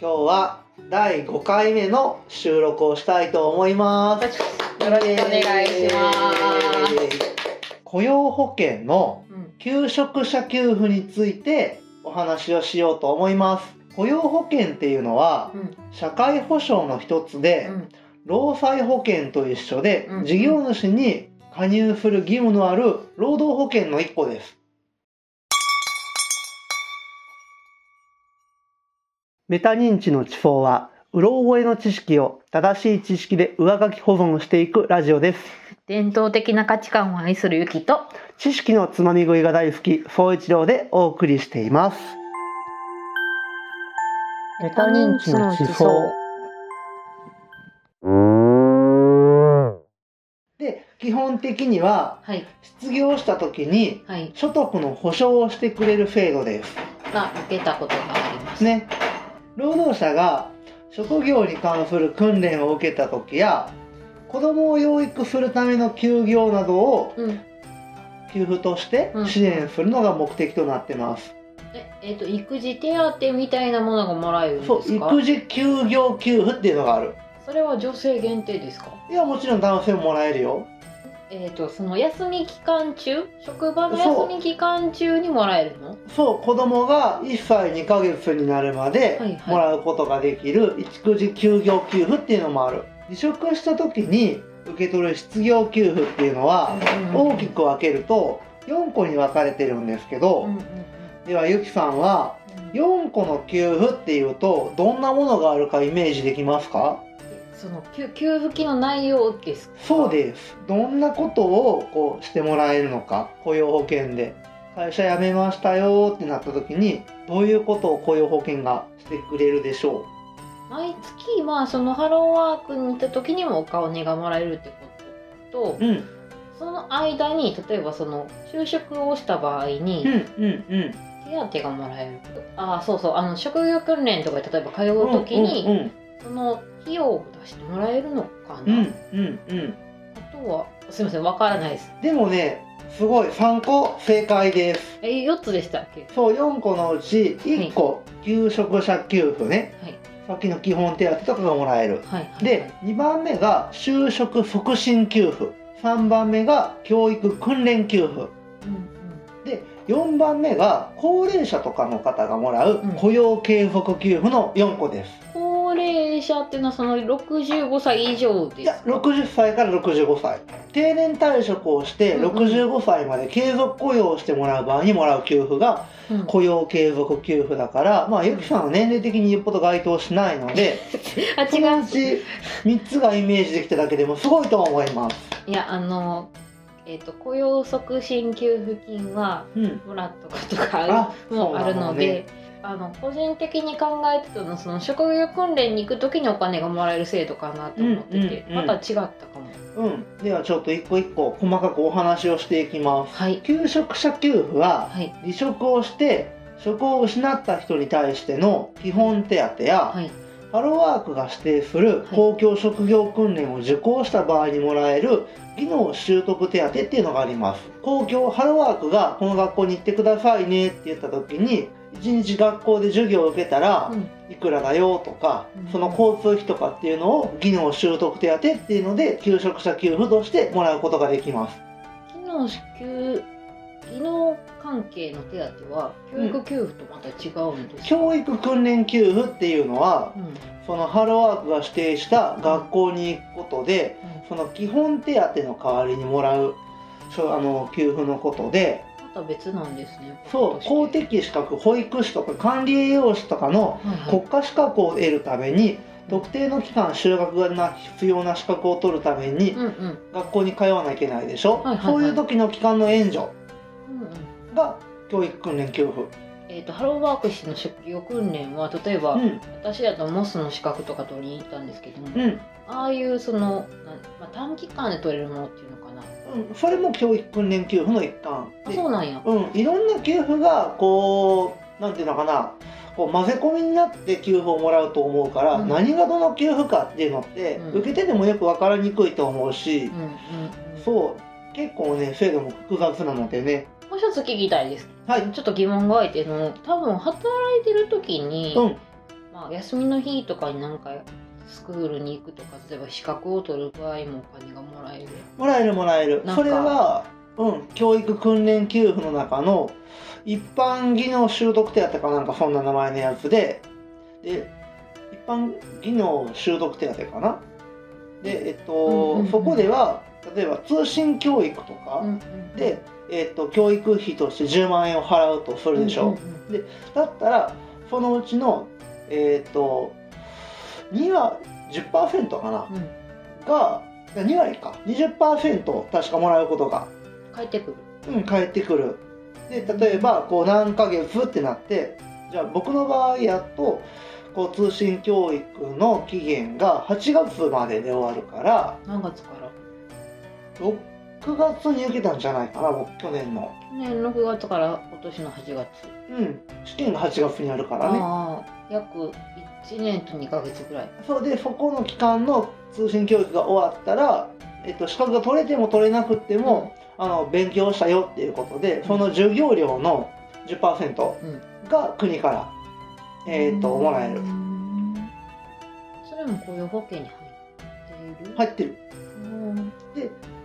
今日は第5回目の収録をしたいと思います。よろしくお願いします。雇用保険のうん、求職者給付についてお話をしようと思います。雇用保険っていうのはうん、社会保障の一つで、うん、労災保険と一緒でうん事業主に加入する義務のある労働保険の一個です。メタ認知の地方は、うろ覚えの知識を正しい知識で上書き保存していくラジオです。伝統的な価値観を愛するゆきと。知識のつまみ食いが大好き、総一郎でお送りしています。メタ認知の地方。で、基本的には、はい、失業した時にはい、所得の保障をしてくれる制度です。が受けたことがあります。ね。労働者が職業に関する訓練を受けた時や、子供を養育するための休業などをうん、給付としてうん支援するのが目的となってます。え、えっ、と、育児手当みたいなものがもらえるんそう、ですか？育児休業給付っていうのがある。それは女性限定ですか？いや、もちろん男性ももらえるよ。えっ、と、その休み期間中、職場の休み期間中にもらえるの？そう、子供が1歳2ヶ月になるまでもらうことができる育児休業給付っていうのもある。離職した時に受け取る失業給付っていうのは大きく分けると4個に分かれてるんですけど、ではゆきさんは4個の給付っていうとどんなものがあるかイメージできますか？その給給付金の内容ですか？そうです。どんなことをこうしてもらえるのか？雇用保険で。会社辞めましたよってなった時にどういうことを雇用保険がしてくれるでしょ毎月まあそのハローワークに行った時にもお金がもらえるってことと、ううん。その間に例えばその就職をした場合にうんうんうん。手当がもらえる、ああそうそう。あの職業訓練とかで例えば通う時に、うん。その費用を出してもらえるのかな、うんうんうん。うんあとはすみませんわからないです。でもねすごい3個正解です。え4つでしたっけ？そう4個のうち1個、求職者給付ね。はい。さっきの基本手当とかがもらえる。はいはいで2番目が就職促進給付。3番目が教育訓練給付。うんうん。で4番目が高齢者とかの方がもらううん。雇用継続給付の4個です、高齢者っていうのはその65歳以上ですいや60歳から65歳。定年退職をしてうんうん。65歳まで継続雇用をしてもらう場合にもらう給付がうん。雇用継続給付だからまあゆきさんは年齢的によっぽど該当しないので あ違う。うち3つがイメージできただけでもすごいと思います。いやあのえっ、と雇用促進給付金はうん。もらったことがあるあもあるのでねあの個人的に考えてたのはその職業訓練に行く時にお金がもらえる制度かなと思ってて、うんうんうん。また違ったかも。うん、ではちょっと一個一個細かくお話をしていきます。はい。求職者給付ははい。離職をして職を失った人に対しての基本手当や、はい。ハローワークが指定するはい。公共職業訓練を受講した場合にもらえる技能習得手当っていうのがあります。公共ハローワークがこの学校に行ってくださいねって言った時に1日学校で授業を受けたらうん。いくらだよとかうん。その交通費とかっていうのを技能習得手当っていうので求職者給付としてもらうことができます。技能支給技能関係の手当は教育給付とまた違うんですか、教育訓練給付っていうのはうん。そのハローワークが指定した学校に行くことでその基本手当の代わりにもらうあの給付のことでまた別なんですね。そう公的資格保育士とか管理栄養士とかのはいはい。国家資格を得るために特定の期間就学が必要な資格を取るためにうんうん。学校に通わなきゃいけないでしょ、はいはいはい。そういう時の期間の援助が教育訓練給付。えー、とハローワークしての職業訓練は例えば、うん。私だとモスの資格とか取りに行ったんですけども、うん。ああいうそのまあ、短期間で取れるものっていうのかなうん、それも教育訓練給付の一環。あでそうなんや。うん、いろんな給付がこうなんていうのかな。こう混ぜ込みになって給付をもらうと思うから、うん。何がどの給付かっていうのって、うん。受けててもよく分からにくいと思うし、うんうんうん。そう。結構ね制度も複雑なのでね。もう一つ聞きたいです。はい。ちょっと疑問が湧いてるの多分働いてる時に、うん。まあ、休みの日とかになんかスクールに行くとか例えば資格を取る場合もお金がもらえる。もらえるもらえる。それは、うん、教育訓練給付の中の一般技能習得手当かなんかそんな名前のやつでで一般技能習得手当かな。でえっと、そこでは例えば通信教育とか、うんで、えっと、教育費として10万円を払うとするでしょ、うんうんだったらそのうちのえっと2割10%かな、うん。うんが2割か。20%確かもらうことが、帰ってくる。うん、返ってくる。で例えばこう何ヶ月ってなってじゃあ僕の場合やとこう通信教育の期限が8月までで終わるから何月から？6月に受けたんじゃないかな僕去年の。去年6月から今年の8月。うん。試験が8月にあるからね。ああ約1年と2ヶ月ぐらい。そうでそこの期間の通信教育が終わったら、えっと、資格が取れても取れなくっても、あの勉強したよっていうことでその授業料の10%うん。が国から、えっともらえる。うんそれも雇用保険に入っている？入ってる、うん。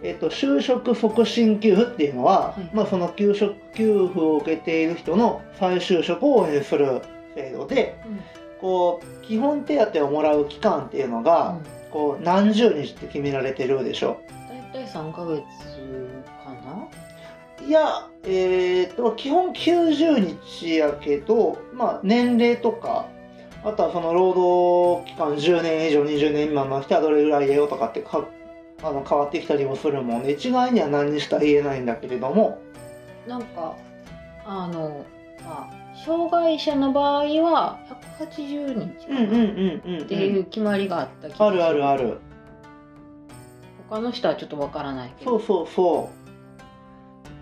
えっと就職促進給付っていうのは、はい。まあ、その給食給付を受けている人の再就職を応援する制度でこう基本手当をもらう期間っていうのが、こう何十日って決められてるでしょ？大体3ヶ月かな？いや、えー、と基本90日やけど、まあ、年齢とかあとはその労働期間10年以上20年未満の人はどれぐらいやよとかってかあの変わってきたりもするもんで一概には何にしか言えないんだけれども。なんかあのまあ障害者の場合は180日かなうんうんうんうん、っていう決まりがあった気がすあるあるある。他の人はちょっとわからないけど。そうそうそ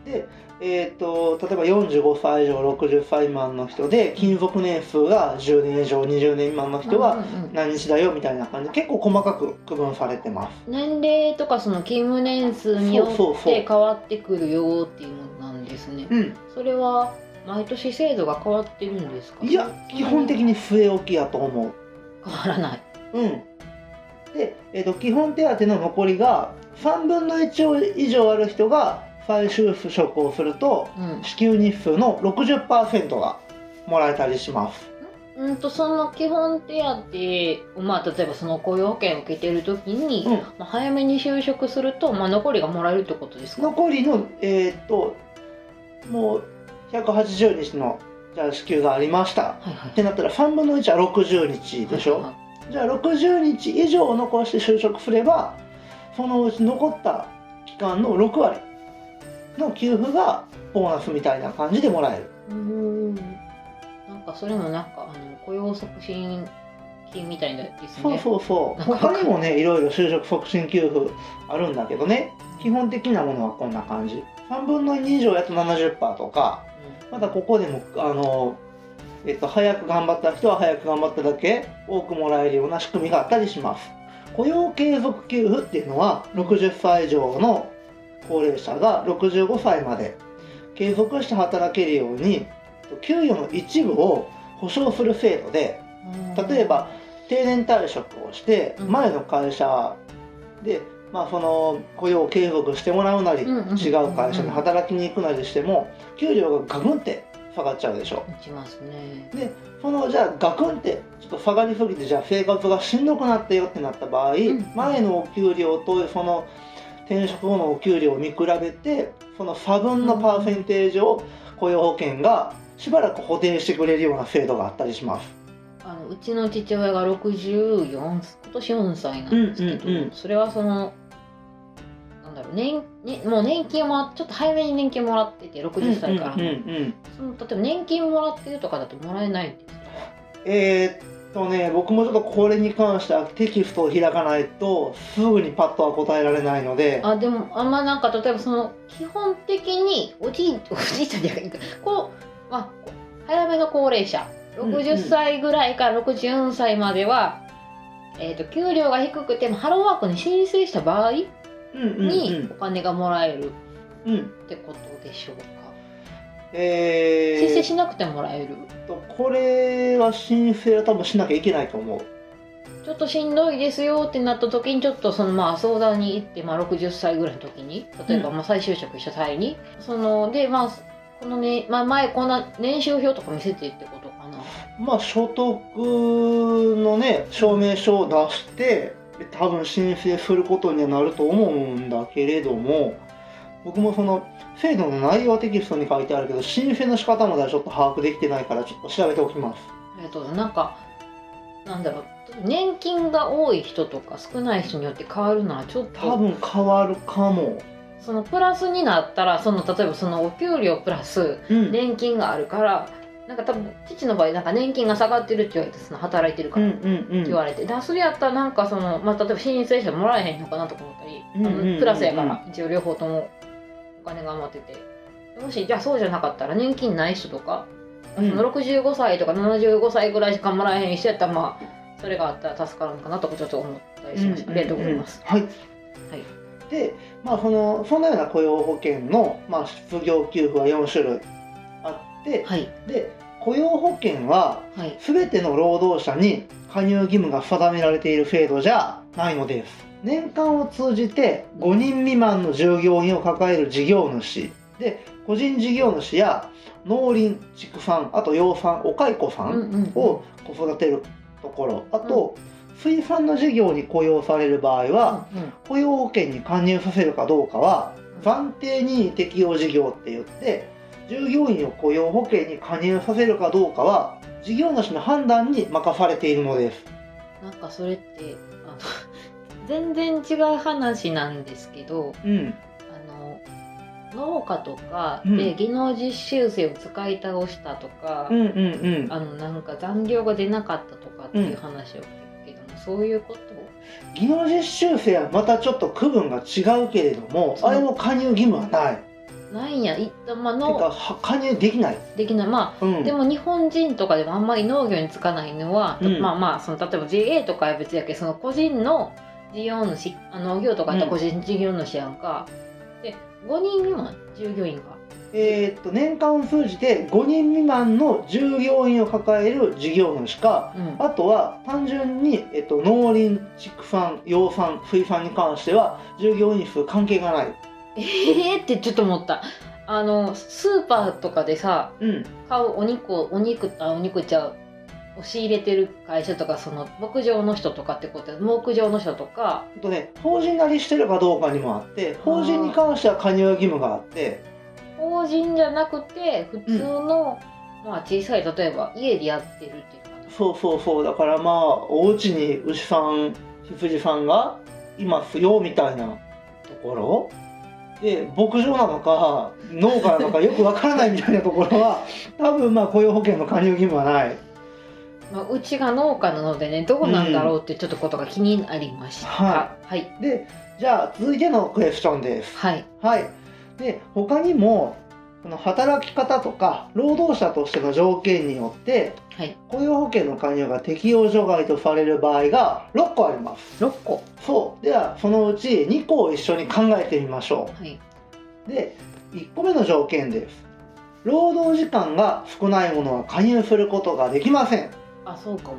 う。でえー、と例えば45歳以上60歳未満の人で勤続年数が10年以上20年未満の人は、何日だよみたいな感じ。で結構細かく区分されてます。年齢とかその勤務年数によって変わってくるよっていうものなんですね。うん。それは毎年制度が変わってるんですか？いや基本的に据え置きやと思う。変わらない。うん。で、えー、と基本手当の残りが3分の1以上ある人が再就職をするとうん。支給日数の60%がもらえたりします。うんとその基本手当をまあ例えばその雇用保険を受けてる時に、うん。まあ、早めに就職すると、まあ、残りがもらえるってことですか？残りのえーっともう180日のじゃあ支給がありました。はいはい。ってなったら3分の1は60日でしょ、はいはい。じゃあ60日以上残して就職すればそのうち残った期間の6割の給付がボーナスみたいな感じでもらえる。うーん。なんかそれもなんかあの雇用促進金みたいなですね。そうそうそう。他にもねいろいろ就職促進給付あるんだけどね基本的なものはこんな感じ3分の2以上やと70%とかまたここでもあの、えっと、早く頑張った人は早く頑張っただけ多くもらえるような仕組みがあったりします。雇用継続給付っていうのは60歳以上の高齢者が65歳まで継続して働けるように給与の一部を保証する制度でうん。例えば定年退職をしてうん。前の会社で、まあ、その雇用を継続してもらうなり、うんうん。違う会社に働きに行くなりしても給料がガクンって下がっちゃうでしょ。打ちますね。でそのじゃあガクンってちょっと下がりすぎてじゃあ生活がしんどくなったよってなった場合、ん。前のお給料とその転職後のお給料を見比べてその差分のパーセンテージを雇用保険がしばらく補填してくれるような制度があったりします。あのうちの父親が64今年4歳なんですけど、うんうんうん。それはその年にもう年金をもらっちょっと早めに年金もらってて60歳から、うんうんうんその例えば年金もらってるとかだともらえないんですか？えーっとね僕もちょっとこれに関してはテキストを開かないとすぐにパッとは答えられないので。あでもあんまなんか例えばその基本的におじいおじいちゃんじゃないか。こう、まあ、早めの高齢者。うんうん60歳ぐらいから64歳までは、えー、と給料が低くてもハローワークに申請した場合うんうんにお金がもらえる。うん。うんってことでしょうか、えー、申請しなくてももらえる？とこれは申請は多分しなきゃいけないと思う。ちょっとしんどいですよってなった時にちょっとそのまあ相談に行って、まあ、60歳ぐらいの時に例えばうん。まあ再就職した際に、そのでまあこのね、まあ、前こんな年収表とか見せてってことかな。まあ所得のね証明書を出してで多分申請することにはなると思うんだけれども僕もその制度の内容はテキストに書いてあるけど申請の仕方まではちょっと把握できてないからちょっと調べておきます。ありがとなんかなんだろう。年金が多い人とか少ない人によって変わるのはちょっ多と分変わるかも。そのプラスになったらその例えばそのお給料プラスうん。年金があるからなんか多分父の場合なんか年金が下がってるって言われてその働いてるから、うんうんうん。言われて、だそれやったらなんかその、まあ、例えば申請者もらえへんのかなとか思ったり、うんうんうんうん。プラスやから一応両方ともお金が余ってて。もしじゃあそうじゃなかったら年金ない人とか、うん。その65歳とか75歳ぐらいしかもらえへん人やったらまあそれがあったら助かるのかなとかちょっと思ったりしました、ありがとうございます、はい、はい。で、まあ、そのそのような雇用保険の、まあ、失業給付は4種類はい。で雇用保険ははい。全ての労働者に加入義務が定められている制度じゃないのです。年間を通じて5人未満の従業員を抱える事業主。で個人事業主や農林畜産あと養蚕お蚕さうんを子育てるところ。あと、水産の事業に雇用される場合は、雇用保険に加入させるかどうかは暫定任意適用事業って言って従業員を雇用保険に加入させるかどうかは事業主の判断に任されているのです。なんかそれってあの 全然違う話なんですけどうん、あの農家とかうんで技能実習生を使い倒したとか、うん、うん、うん。あのなんか残業が出なかったとかっていう話を聞くけども、そういうこと？技能実習生はまたちょっと区分が違うけれども、あれも加入義務はない。ないんや。一旦まあのは加入できない。できない。まうん、あでも日本人とかでもあんまり農業につかないのは、うん。まあまあその例えば JA とかは別やけどその個人の事業主あ農業とかやったら個人事業主やんか、で5人未満従業員が。えーっと年間を通じて5人未満の従業員を抱える事業主かうん。あとは単純に、えっと、農林畜産養蚕水産に関しては従業員数関係がない。えーってちょっと思った。あのスーパーとかでさうん、買うお肉をお肉あお肉ちゃうを仕入れてる会社とかその牧場の人とかってこと牧場の人とか。あとね法人なりしてるかどうかにもあって法人に関しては加入義務があって。法人じゃなくて普通の、まあ小さい例えば家でやってるっていうかな。そうそうそう。だからまあお家に牛さん羊さんがいますよみたいなところで牧場なのか農家なのかよくわからないみたいなところは 多分まあ雇用保険の加入義務はない。まあ、うちが農家なのでねどうなんだろうってちょっとことが気になりました、ははいでじゃあ続いてのクエスチョンです。はいはい。で、他にも、この働き方とか、労働者としての条件によって、はい雇用保険の加入が適用除外とされる場合が6個あります。6個そう。では、そのうち2個を一緒に考えてみましょはい、う。で、1個目の条件です。労働時間が少ないものは加入することができません。あそうかも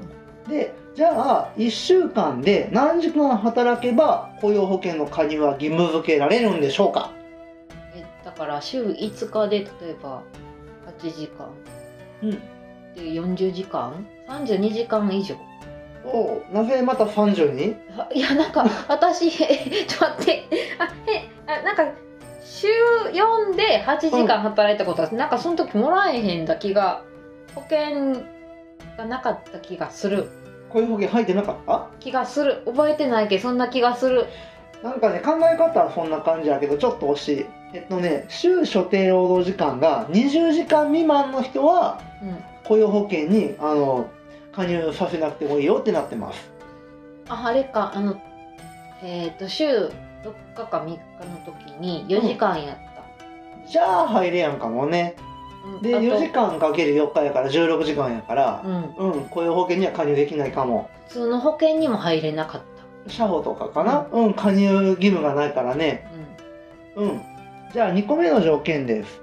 で、じゃあ、1週間で何時間働けば雇用保険の加入は義務付けられるんでしょうか？えだから週5日で例えば8時間うん。で40時間？32時間以上。おうなぜまた30にあいやなんか私えちょっと待って。あえあなんか週4で8時間働いたことは、なんかその時もらえへんだ気が保険がなかった気がする。雇用保険入ってなかった？気がする。覚えてないけどそんな気がする。なんかね考え方はそんな感じやけどちょっと惜しい。えっとね週所定労働時間が20時間未満の人はうん雇用保険にあの加入させなくてもいいよってなってます。ああれかあのえっ、と週4日か3日の時に4時間やった、じゃあ入れやんかもね。でうん。あと4時間かける4日やから16時間やからうん。うん。雇用保険には加入できないかも。普通の保険にも入れなかった。社保とかかな。うん。加入義務がないからね。うん。うん。じゃあ2個目の条件です。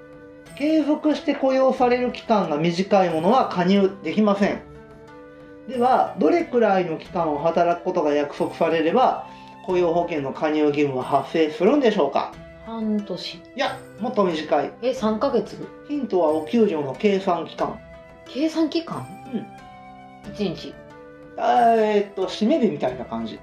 継続して雇用される期間が短いものは加入できません。ではどれくらいの期間を働くことが約束されれば雇用保険の加入義務は発生するんでしょうか？半年。いやもっと短い。え3ヶ月？ヒントはお給料の計算期間。計算期間？うん。1日。えーっと締め日みたいな感じ。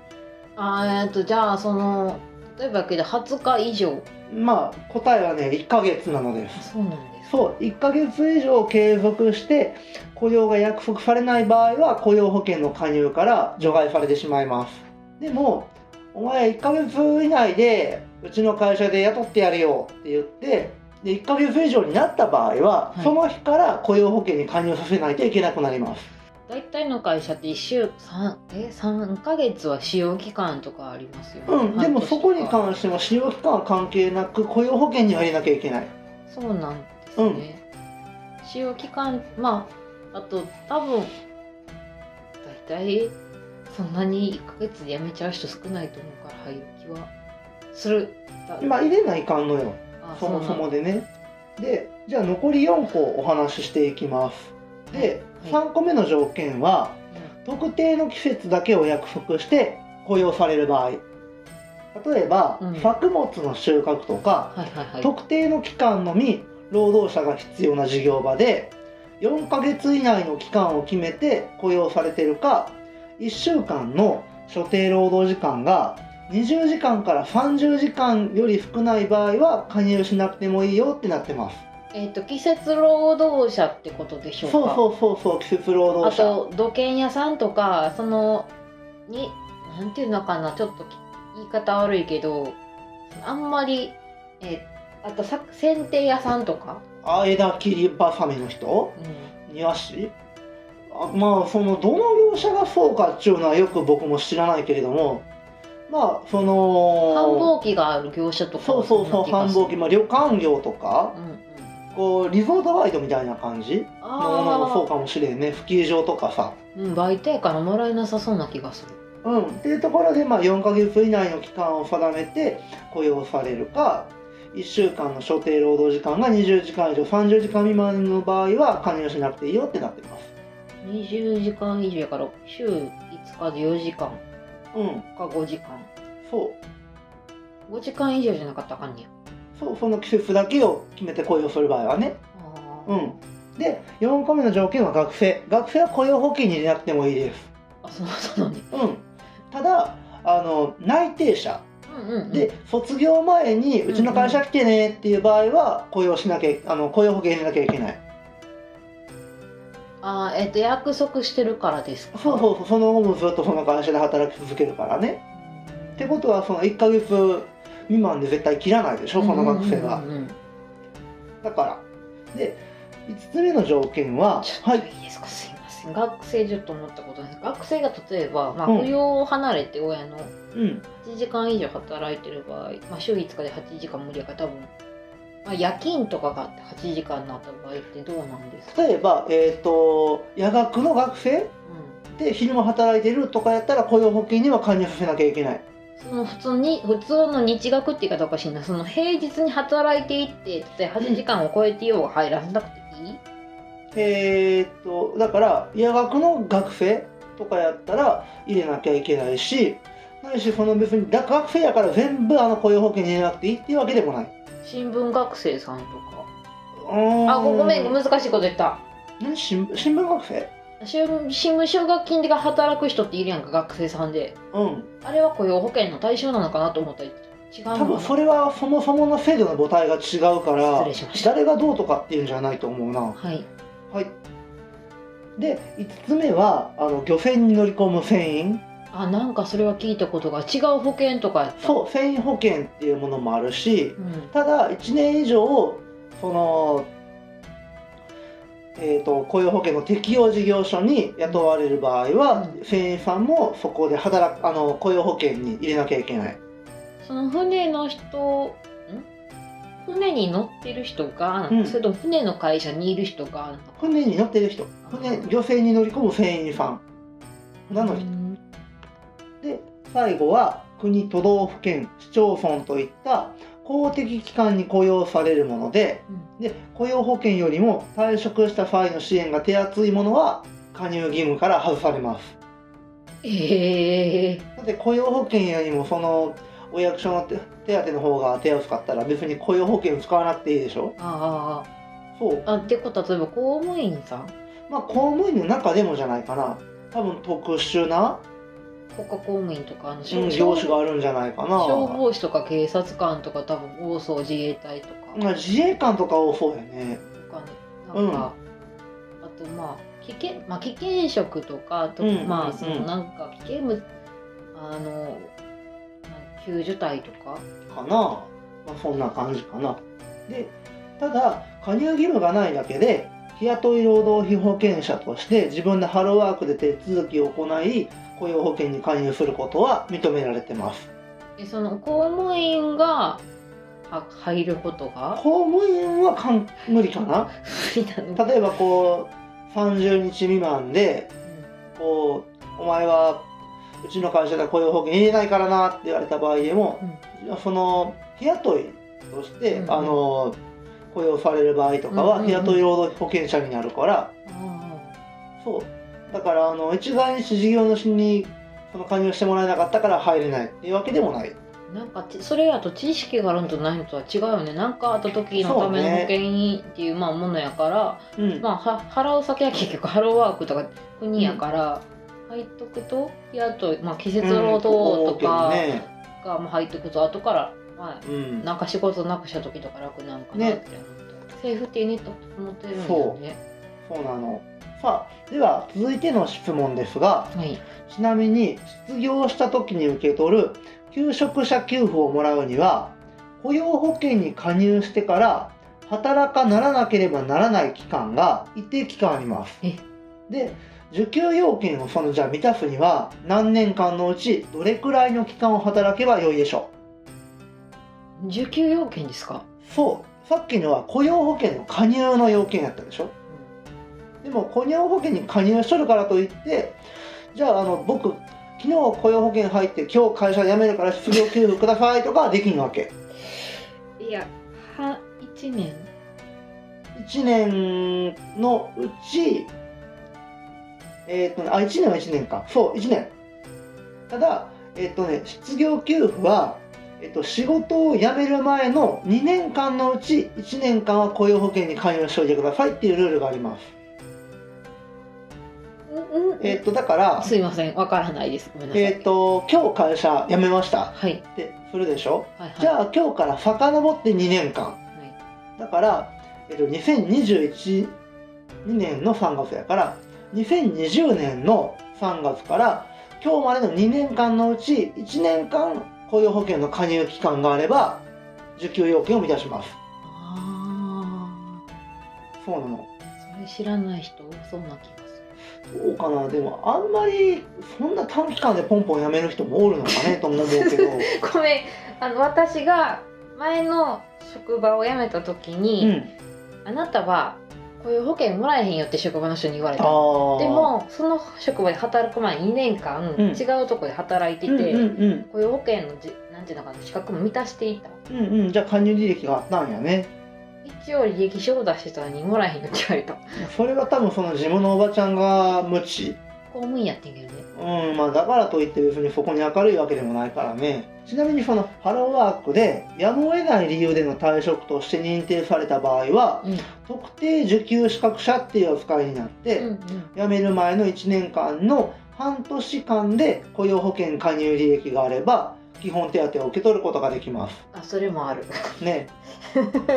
あーえっとじゃあその例えばやけど20日以上。まあ答えはね1ヶ月なのであすそうなんですそう1ヶ月以上継続して雇用が約束されない場合は雇用保険の加入から除外されてしまいます。でもお前1ヶ月以内でうちの会社で雇ってやるよって言ってで1ヶ月以上になった場合は、はい。その日から雇用保険に加入させないといけなくなります。大体の会社って1週三え3ヶ月は使用期間とかありますよね、うんでもそこに関しても使用期間は関係なく雇用保険に入れなきゃいけない。そうなんですね、使用期間まああと多分大体そんなに1ヶ月で辞めちゃう人少ないと思うから入る気はするだまあ入れないかんのよ。あそもそもうでねでじゃあ残り4個お話ししていきます。で、はい3個目の条件は特定の季節だけを約束して雇用される場合。例えば、うん。作物の収穫とか、はいはいはい。特定の期間のみ労働者が必要な事業場で4ヶ月以内の期間を決めて雇用されてるか1週間の所定労働時間が20時間から30時間より少ない場合は加入しなくてもいいよってなってます。えっ、と季節労働者ってことでしょうか？そうそうそうそう季節労あ働者。と土建屋さんとかそのになんていうのかなちょっと言い方悪いけどあんまりえあとさ剪定屋さんとか、あ枝切りばさみの人？う庭師あまあそのどの業者がそうかっていうのはよく僕も知らないけれどもまあそん、繁の忙期がある業者とか？そうそうそう繁忙期、期まあ、旅館業とか？うんうん。こうリゾートバイトみたいな感じ？のものもそうあかもしれんね。スキー場とかさ。あうんバイトやからもらえなさそうな気がする。うん。っていうところで、まあ、4ヶ月以内の期間を定めて雇用されるか1週間の所定労働時間が20時間以上30時間未満の場合は加入しなくていいよってなってます。20時間以上やから週5日で4時間。うん。か5時間。そう。5時間以上じゃなかったらあかんねや。そうその季節だけを決めて雇用する場合はね。うん。で4個目の条件は学生。学生は雇用保険に入れなくてもいいです。あそうそうなんねうん。ただあの内定者で卒業前にうちの会社来てねっていう場合は雇用しなきゃあの雇用保険入れなきゃいけない。あーえっ、と約束してるからですか？そうそうそう。その後もずっとその会社で働き続けるからね。ってことはその1ヶ月未満で絶対切らないでしょ？その学生は。だから。で5つ目の条件ははい。いいですか、すい学生ちょっと思ったことです学生が例えば、まあ、うん。扶養を離れて親のうん。8時間以上働いてる場合、まあ、週5日で8時間無理やから多分、まあ、夜勤とかがあって8時間になった場合ってどうなんですか、例えばえっ、と夜学の学生うん、で昼間働いてるとかやったら雇用保険には加入させなきゃいけない。その普通に普通の日学って言い方おかしいな。その平日に働いていって例えば8時間を超えてようが入らなくていい、えーっとだから夜学の学生とかやったら入れなきゃいけないしないしその別にだ学生やから全部あの雇用保険に入れなくていいっていうわけでもない。新聞学生さんとか。ああごごめん難しいこと言った。何？新新聞学生？新新聞奨学金で働く人っているやんか学生さんで。うん。あれは雇用保険の対象なのかなと思ったら違う多分それはそもそもの制度の母体が違うから誰がどうとかっていうんじゃないと思うな。はいはい。で5つ目はあの漁船に乗り込む船員。あなんかそれは聞いたことが違う保険とかやった。そう船員保険っていうものもあるしうん。ただ1年以上その、えー、と雇用保険の適用事業所に雇われる場合は、うん。船員さんもそこで働くあの雇用保険に入れなきゃいけない。その船の人ん船に乗ってる人が、うん。それとも船の会社にいる人が船に乗ってる人。船漁船に乗り込む船員さん。なのに。うん。で最後は国都道府県市町村といった公的機関に雇用されるものでで雇用保険よりも退職した際の支援が手厚いものは加入義務から外されます。ええだって雇用保険よりもそのお役所の手手当の方が手厚かったら別に雇用保険使わなくていいでしょ？あそうああってことは例えば公務員さん？まあ公務員の中でもじゃないかな。多分特殊な、国家公務員とかあのうん、業種があるんじゃないかな。消防士とか警察官とか多分多そう自衛隊とか。まあ、自衛官とか多そうやね。とかね。なんか、あとまあ危険まあ危険職とかあと、うんまあうん。そのなんか危険物あの救助隊とかかな、まあ、そんな感じかな。でただ加入義務がないだけで日雇い労働費保険者として自分でハローワークで手続きを行い雇用保険に加入することは認められてます。でその公務員がは入ることが？公務員はかん無理かな。例えばこう30日未満でこうお前はうちの会社では雇用保険入れないからなって言われた場合でも、その日雇いとして、うん。うんあの雇用される場合とかはうんうんうん。日雇い労働保険者になるから、あそう。だからあの一概に事業主にその加入してもらえなかったから入れないっていうわけでもない。あなんかちそれやと知識があるのとないのとは違うよね。なんかあった時のための保険っていうまあものやから、うん。まあは払う先は結局ハローワークとか国やから、入っとくとやっと、まあ、季節労働とかが、まあ、入っとくと後から、まうん。あ、なんか仕事なくした時とか楽なんかなって思った、セーフティーネットって思ってるんだよね。そう。なの。さあでは続いての質問ですがはい。ちなみに失業した時に受け取る求職者給付をもらうには雇用保険に加入してから働かならなければならない期間が一定期間あります。え？で受給要件をそのじゃあ満たすには何年間のうちどれくらいの期間を働けばよいでしょ受給要件ですか、うそう。さっきのは雇用保険の加入の要件やったでしょ？でも雇用保険に加入しとるからといってじゃああの僕昨日雇用保険入って今日会社辞めるから失業給付くださいとかはできんわけ。いやは1年。1年のうちえっ、とねあ1年は1年か。そう1年。ただえっ、とね失業給付はえっと、仕事を辞める前の2年間のうち1年間は雇用保険に加入しておいてくださいっていうルールがあります。うんうんえっと、だから、すいません。わからないです。ごめんなさい、えっと、今日会社辞めました。はい。ってするでしょ？はいはい。じゃあ今日から遡って2年間。はい。だから、えっと、2021年の3月やから、2020年の3月から今日までの2年間のうち1年間雇用保険の加入期間があれば、受給要件を満たします。あそうなの。あそれ知らない人多そうな気がするそうかな。でも、あんまり、そんな短期間でポンポン辞める人もおるのかね、とも思うけど。ごめんあの私が前の職場を辞めた時うに、ん。あなたは雇用保険もらえへんよって職場の人に言われあたあ。で、もその職場で働く前に2年間、うん違うところで働いてて、うんうん雇用保険のじなんていうのかな資格も満たしていたうん。うんうん。じゃあ、加入履歴があったんやね。一応履歴書を出してたのにもらえへんよって言われたそれは多分その自分のおばちゃんが無知。公務員やってんけどねうん、まあだからといって別にそこに明るいわけでもないからね。ちなみにそのハローワークでやむを得ない理由での退職として認定された場合は、うん。特定受給資格者っていう扱いになって、うんうん。辞める前の1年間の半年間で雇用保険加入履歴があれば、基本手当を受け取ることができます。あそれもある。ね。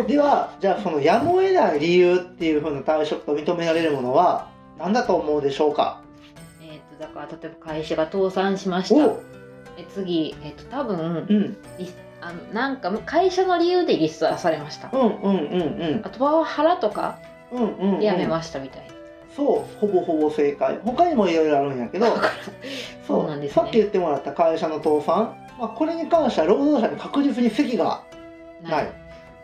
では、じゃあそのやむを得ない理由っていう風な退職と認められるものは何だと思うでしょうか？えっ、とだから例えば会社が倒産しました。おえ次えっ、と多分うん、リスあのなんか会社の理由でリストラされました。うんうんうんうん。あとパワハラとかうんうん、うん、で辞めましたみたいな、そうほぼほぼ正解。他にもいろいろあるんやけど。そうなんですね。さっき言ってもらった会社の倒産、まあ、これに関しては労働者に確実に責がない。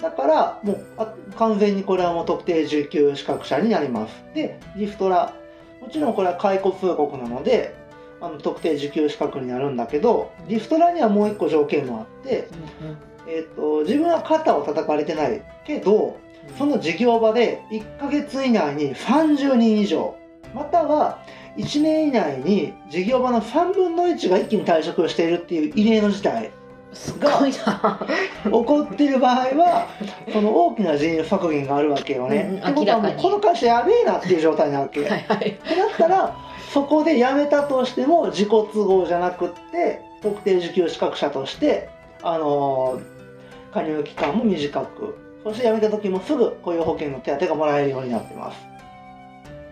だからもうあ完全にこれはもう特定受給資格者になります。でリストラ。もちろんこれは解雇通告なのであの特定受給資格になるんだけどリストラにはもう一個条件もあってえっと自分は肩を叩かれてないけどその事業場で1ヶ月以内に30人以上または1年以内に事業場の3分の1が一気に退職しているっていう異例の事態すごいな。起こってる場合はその大きな人員削減があるわけよね。うんうん。ってことはもうこの会社やべえなっていう状態なわけ。はいはい。だったらそこで辞めたとしても自己都合じゃなくって特定受給資格者として、あのー加入期間も短く。そして辞めた時もすぐ雇用保険の手当がもらえるようになってます。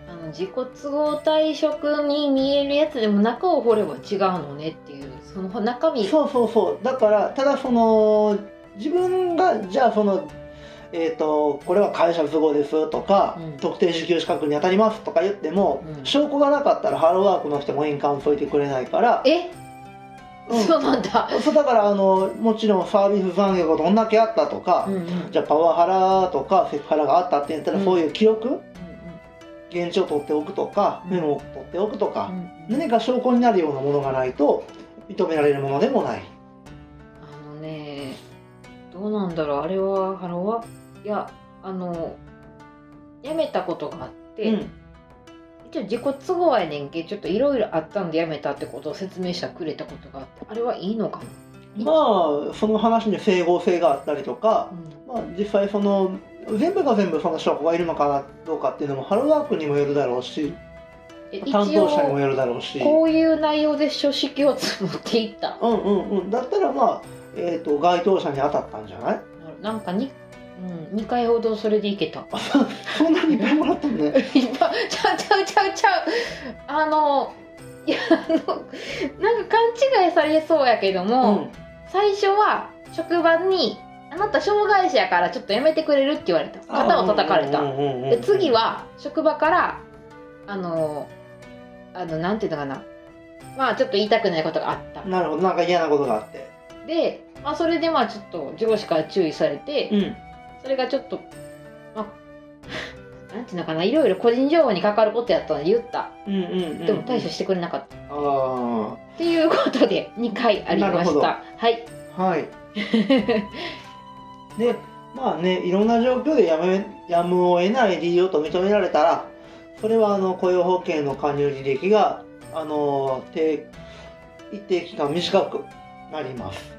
あの自己都合退職に見えるやつでも中を掘れば違うのねっていうその中身。そうそうそう。だからただその自分がじゃあそのえー、とこれは会社都合ですとか、うん。特定受給資格に当たりますとか言っても、うん。証拠がなかったらハローワークの人も印鑑解いてくれないから、え、うん。そうなんだ、そうだからあのもちろんサービス残業がどんだけあったとか、うんうん。うんじゃあパワハラとかセクハラがあったって言ったら、うん。そういう記録？言質を取っておくとか、うん。メモを取っておくとか、うん。何か証拠になるようなものがないと認められるものでもない。どうなんだろう。あれはハローは？いやあの辞めたことがあって、うん。一応自己都合やねんけちょっといろいろあったんで辞めたってことを説明してくれたことがあってあれはいいのかな、まあその話に整合性があったりとか、まあ、実際その全部が全部その証拠がいるのかなどうかっていうのもハローワークにもよるだろうし担当者にも応よるだろうし。こういう内容で書式を持っていった。うんうんうん。だったらまあ、えー、と該当者に当たったんじゃない？なんかに、うん、2回ほどそれでいけた。そんなにいっぱいもらったんね。いっぱい。ちゃうちゃうちゃうちゃう。あのいやあのなんか勘違いされそうやけどうも、ん。最初は職場に「あなた障害者やからちょっとやめてくれる?」って言われた。肩を叩かれた。次は職場からあのあのなんていうのかな。まあちょっと言いたくないことがあった。なるほど。なんか嫌なことがあって。で、まあ、それでまあちょっと上司から注意されて、うん。それがちょっとまあ なんていうのかないろいろ個人情報に関わることやったので言った。うんうんうん。でも対処してくれなかった、あっていうことで2回ありました。はい。あはい。でまあねいろんな状況でやめやむを得ない理由と認められたらそれはあの雇用保険の加入履歴があの定一定期間短くなります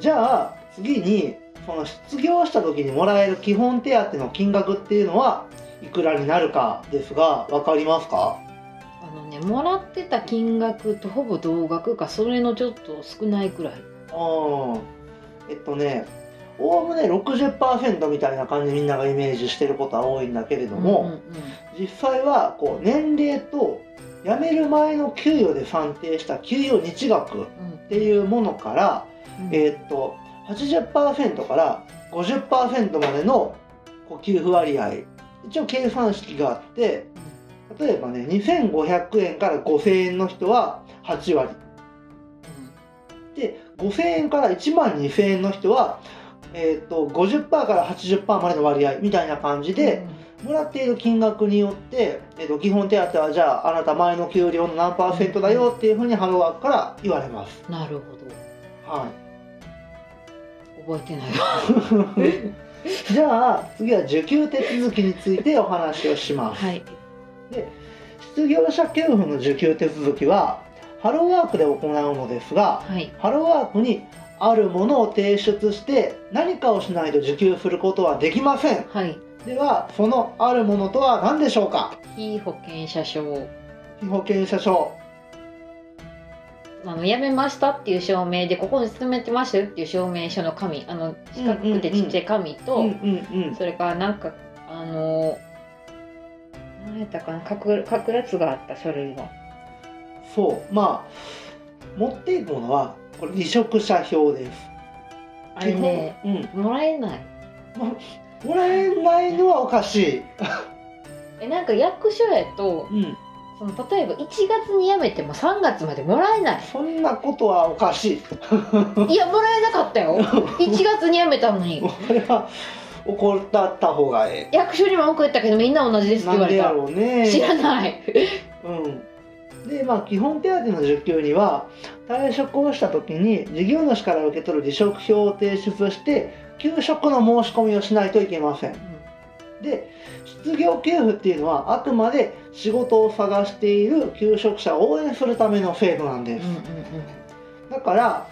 じゃあ次にその失業した時にもらえる基本手当の金額っていうのはいくらになるかですが分かりますか？あのねもらってた金額とほぼ同額かそれのちょっと少ないくらい。うんえっとねおおむね60%みたいな感じでみんながイメージしてることは多いんだけれども、うんうん実際はこう年齢と辞める前の給与で算定した給与日額っうんていうものから、うん。えーっと80%から50%までの給付割合。一応計算式があって例えばね2500円から5000円の人は8割。で5000円から1万2000円の人は、えー、と50%から80%までの割合みたいな感じで、もらっている金額によって、えー、と基本手当はじゃああなた前の給料の何パーセントだよっていうふうにハローワークから言われます。うんなるほどは覚えてない。じゃあ次は受給手続きについてお話をします。はい。失業者給付の受給手続きはハローワークで行うのですがはい。ハローワークにあるものを提出して何かをしないと受給することはできません。はい。ではそのあるものとは何でしょうか？被保険者証。被保険者証あの辞めましたっていう証明でここに勤めてましたよっていう証明書の紙あの四角くてちっちゃい紙と、それからなんかあの何やったかな書く書くやつがあった書類がそう。まあ持っていくものはこれ離職者表です。あれねうん。もらえない。もらえないのはおかしい、えなんか役所やとうん、その例えば1月に辞めても3月までもらえない。そんなことはおかしい。いやもらえなかったよ。1月に辞めたのに。これは怒ったった方がえ役所にも送ったけどみんな同じですえなんでやって言われた。ろうね。知らない。うん。でまあ基本手当の受給には退職をした時に事業主から受け取る離職票を提出して休職の申し込みをしないといけません。で失業給付っていうのはあくまで仕事を探している求職者を応援するための制度なんです、うんうんうん。だから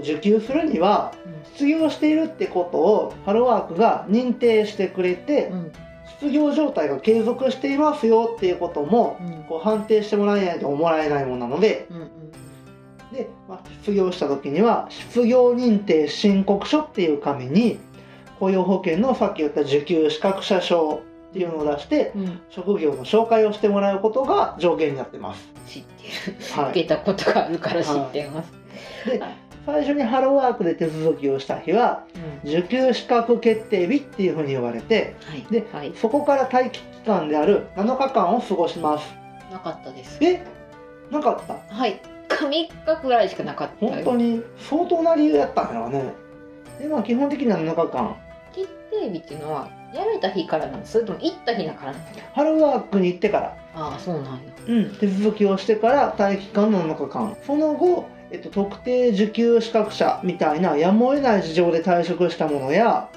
受給するには失業しているってことをハローワークが認定してくれてうん。失業状態が継続していますよっていうこともうん。こう判定してもらえないともらえないものなのでうんうん。で、まあ、失業した時には失業認定申告書っていう紙に雇用保険のさっき言った受給資格者証っていうのを出してうん。職業の紹介をしてもらうことが条件になってます。知ってる。はい、受けたことがあるから知ってます、で最初にハローワークで手続きをした日はうん。受給資格決定日っていうふうに呼ばれてはい。ではい。そこから待機期間である7日間を過ごします。なかったです。え？なかった？はい。3日ぐらいしかなかった。よ本当に相当な理由やったんやろね。でまあ基本的には7日間。決定日っていうのはやめた日からなのそれとも行った日だから。なのハローワークに行ってから。ああそうなんや。うん、手続きをしてから待機期間の7日間その後、えっと、特定受給資格者みたいなやむを得ない事情で退職したものや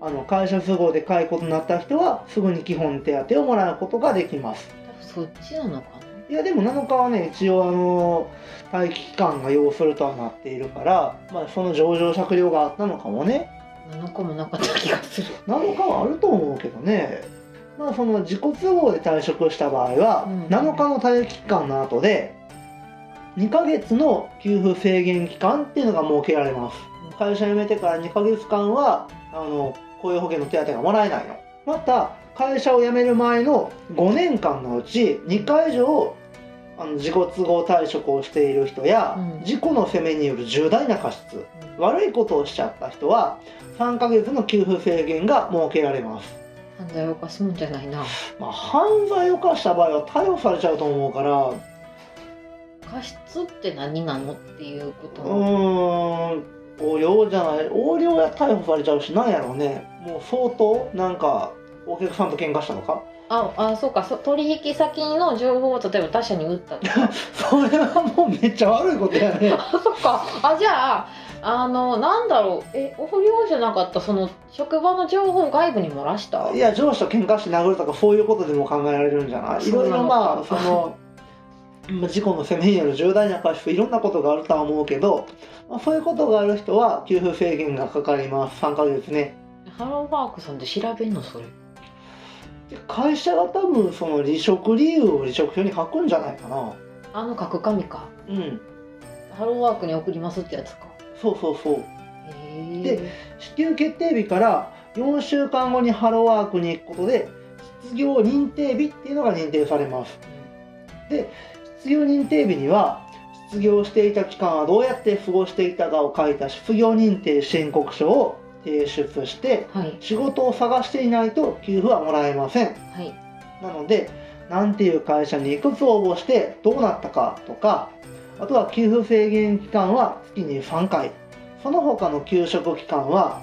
あの会社都合で解雇となった人はすぐに基本手当をもらうことができます。そっちなのかいやでも7日はね一応あの待機期間が要するとはなっているから、まあ、その上場酌量があったのかもね。な7日もなかった気がする。7日はあると思うけどね。まあその自己都合で退職した場合は、うん。7日の待機期間の後で2ヶ月の給付制限期間っていうのが設けられます。会社辞めてから2ヶ月間はあの雇用保険の手当がもらえないの。また会社を辞める前の5年間のうち2回以上あの自己都合退職をしている人や、うん。事故の責めによる重大な過失悪いことをしちゃった人は3ヶ月の給付制限が設けられます、犯罪を犯すもんじゃないな。まあ、犯罪を犯した場合は逮捕されちゃうと思うから。過失って何なのっていうこと。うーん横領じゃない横領や逮捕されちゃうしなんやろうね。もう相当なんかお客さんと喧嘩したのか？ああそうかそ取引先の情報を例えば他社に売ったとか。それはもうめっちゃ悪いことやね。あそっか。あじゃああのなんだろう。え横領じゃなかったその職場の情報を外部に漏らした？いや上司と喧嘩して殴るとかそういうことでも考えられるんじゃない？いろいろまあそかのまあ事故の責めによる重大な過失いろんなことがあるとは思うけど、まあ、そういうことがある人は給付制限がかかります。3ヶ月ね。ハローワークさんで調べんのそれ。で会社が多分その離職理由を離職票に書くんじゃないかな。あの書く紙か。うん。ハローワークに送りますってやつか。そうそうそう。で支給決定日から4週間後にハローワークに行くことで失業認定日っていうのが認定されます。失業認定日には失業していた期間はどうやって過ごしていたかを書いた失業認定申告書を提出してはい。仕事を探していないと給付はもらえません。はい。なので何ていう会社にいくつ応募してどうなったかとかあとは給付制限期間は月に3回。その他の給食期間は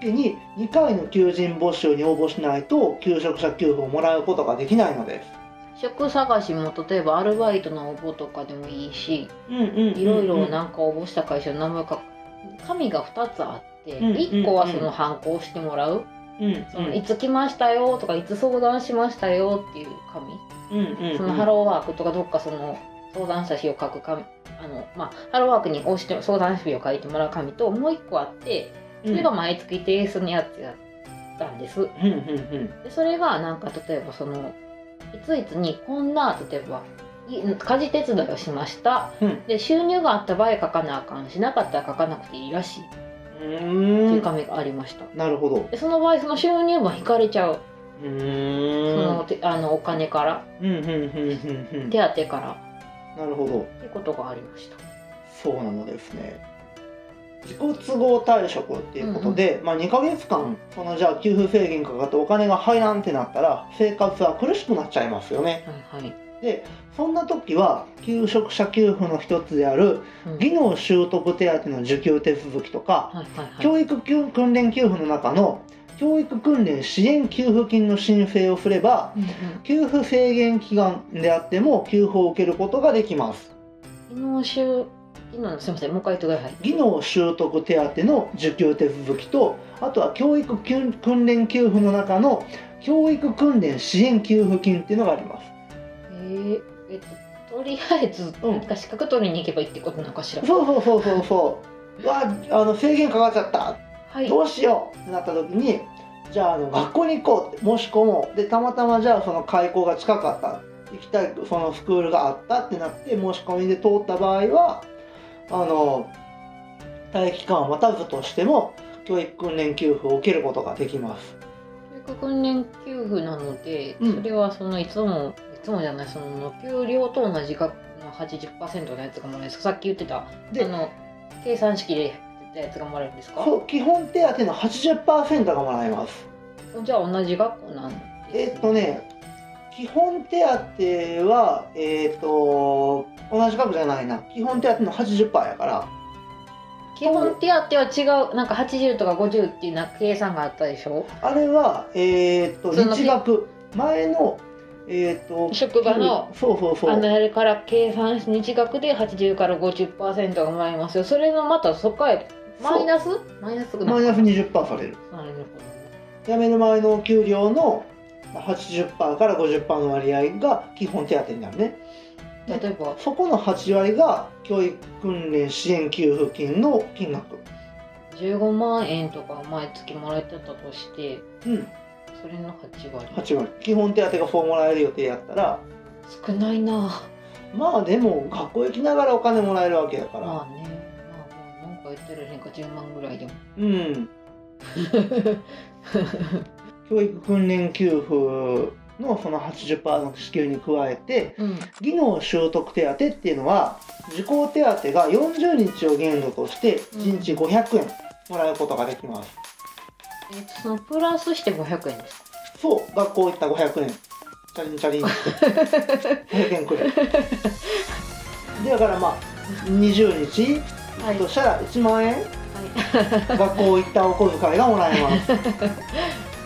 月に2回の求人募集に応募しないと求職者給付をもらうことができないのです。職探しも例えばアルバイトの応募とかでもいいしいろいろなんか応募した会社の名前が紙が2つあってうん1個はその反抗してもらう？うんそのいつ来ましたよとかいつ相談しましたよっていう紙うんそのハローワークとかどっかその相談した日を書く紙あの、まあ、ハローワークに押して相談日を書いてもらう紙ともう1個あってそれが毎月提出のやつやったんです。でそれがなんか例えばそのいついつにこんな例えばい家事手伝いをしました。うん。で収入があった場合書かなあかんしなかったら書かなくていいらしいってういう紙がありました。なるほど。でその場合その収入分引かれちゃう。うそのてあのお金から。うんうんうんうんうん。手当から。なるほど。っていうことがありました。そうなのですね。自己都合退職っていうことで、まあ、2ヶ月間そのじゃあ給付制限かかってお金が入らんってなったら生活は苦しくなっちゃいますよね。はいはい、そんな時は求職者給付の一つであるうん。技能習得手当の受給手続きとか、はいはいはい。教育訓練給付の中の教育訓練支援給付金の申請をすればうんうん。給付制限期間であっても給付を受けることができます。技能習技能すみませんもう一回言ってください。技能習得手当の受給手続きとあとは教育訓訓練給付の中の教育訓練支援給付金っていうのがありますえー、えっととりあえずうん。資格取りに行けばいいってことなのかしら、そうそうそうそうそう。わあの制限かかっちゃった。はい。どうしようってなった時にじゃああの学校に行こうって申し込もう。でたまたまじゃあその開校が近かった。行きたいそのスクールがあったってなって申し込みで通った場合はあの待機期間を待たずとしても教育訓練給付を受けることができます。教育訓練給付なので、うん。それはそのいつもいつもじゃないその給料と同じ額の80%のやつがもらえる。んですかさっき言ってたであの計算式でやったやつがもらえるんですか？そう基本手当の80%がもらえます。じゃあ同じ学校なんですえーっとね基本手当はえーっと同じ額じゃないな。基本手当の80%やから。基本手当は違うなんか80とか50っていうな計算があったでしょ？あれは、えーっと、日額、前の、えーっと、職場のそうそうそう。あのやるから計算し日額で80から50%がもらえますよそれのまたそこへマイナス？マイナスマイナス20%される。なるほど辞める前のお給料の80%から50%の割合が基本手当になるね。例えば？そこの8割が教育訓練支援給付金の金額。15万円とか毎月もらえてたとしてうん、それの8割。8割。基本手当がそうもらえる予定やったら、少ないな。まあでも学校行きながらお金もらえるわけだから。まあね。まあまあなんか言ったらへんか10万ぐらいでも。うん。教育訓練給付のその80%の支給に加えてうん。技能習得手当っていうのは受講手当が40日を限度として1日500円もらうことができます、えっとそのプラスして500円ですか？そう学校行った500円。チャリンチャリン。って500円くらい。でだからまあ20日。はい。としたら1万円。はい。学校行ったお小遣いがもらえます。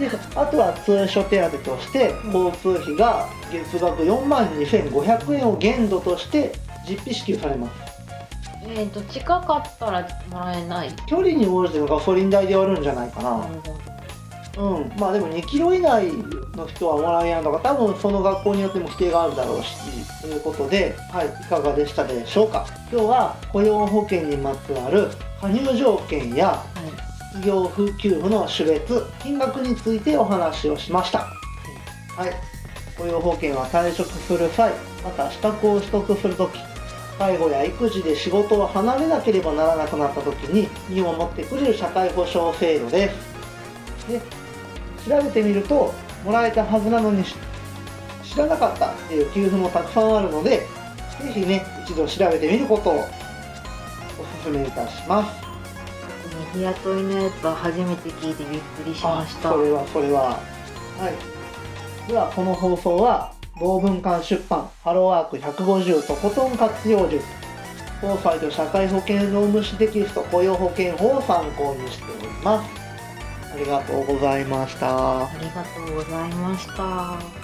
であとは通所手当として交通費が月額4万2500円を限度として実費支給されますえっと近かったらもらえない？距離に応じてのガソリン代で割るんじゃないかな。なるほど。うん。まあでも2キロ以内の人はもらえやんとか多分その学校によっても規定があるだろうしということで、はい、いかがでしたでしょうか。今日は雇用保険にまつわる加入条件やはい企業風給付の種別金額についてお話をしました。はい。雇用保険は退職する際また資格を取得するとき介護や育児で仕事を離れなければならなくなったときに身を持ってくれる社会保障制度です。で調べてみるともらえたはずなのにし知らなかったっていう給付もたくさんあるのでぜひね一度調べてみることをお勧めいたします。日雇いのやつは初めて聞いてびっくりしました。あそれはそれは。はい。ではこの放送は同文館出版ハローワーク150とことん活用術フォーサイト社会保険労務士テキスト雇用保険法を参考にしておりますありがとうございましたありがとうございました。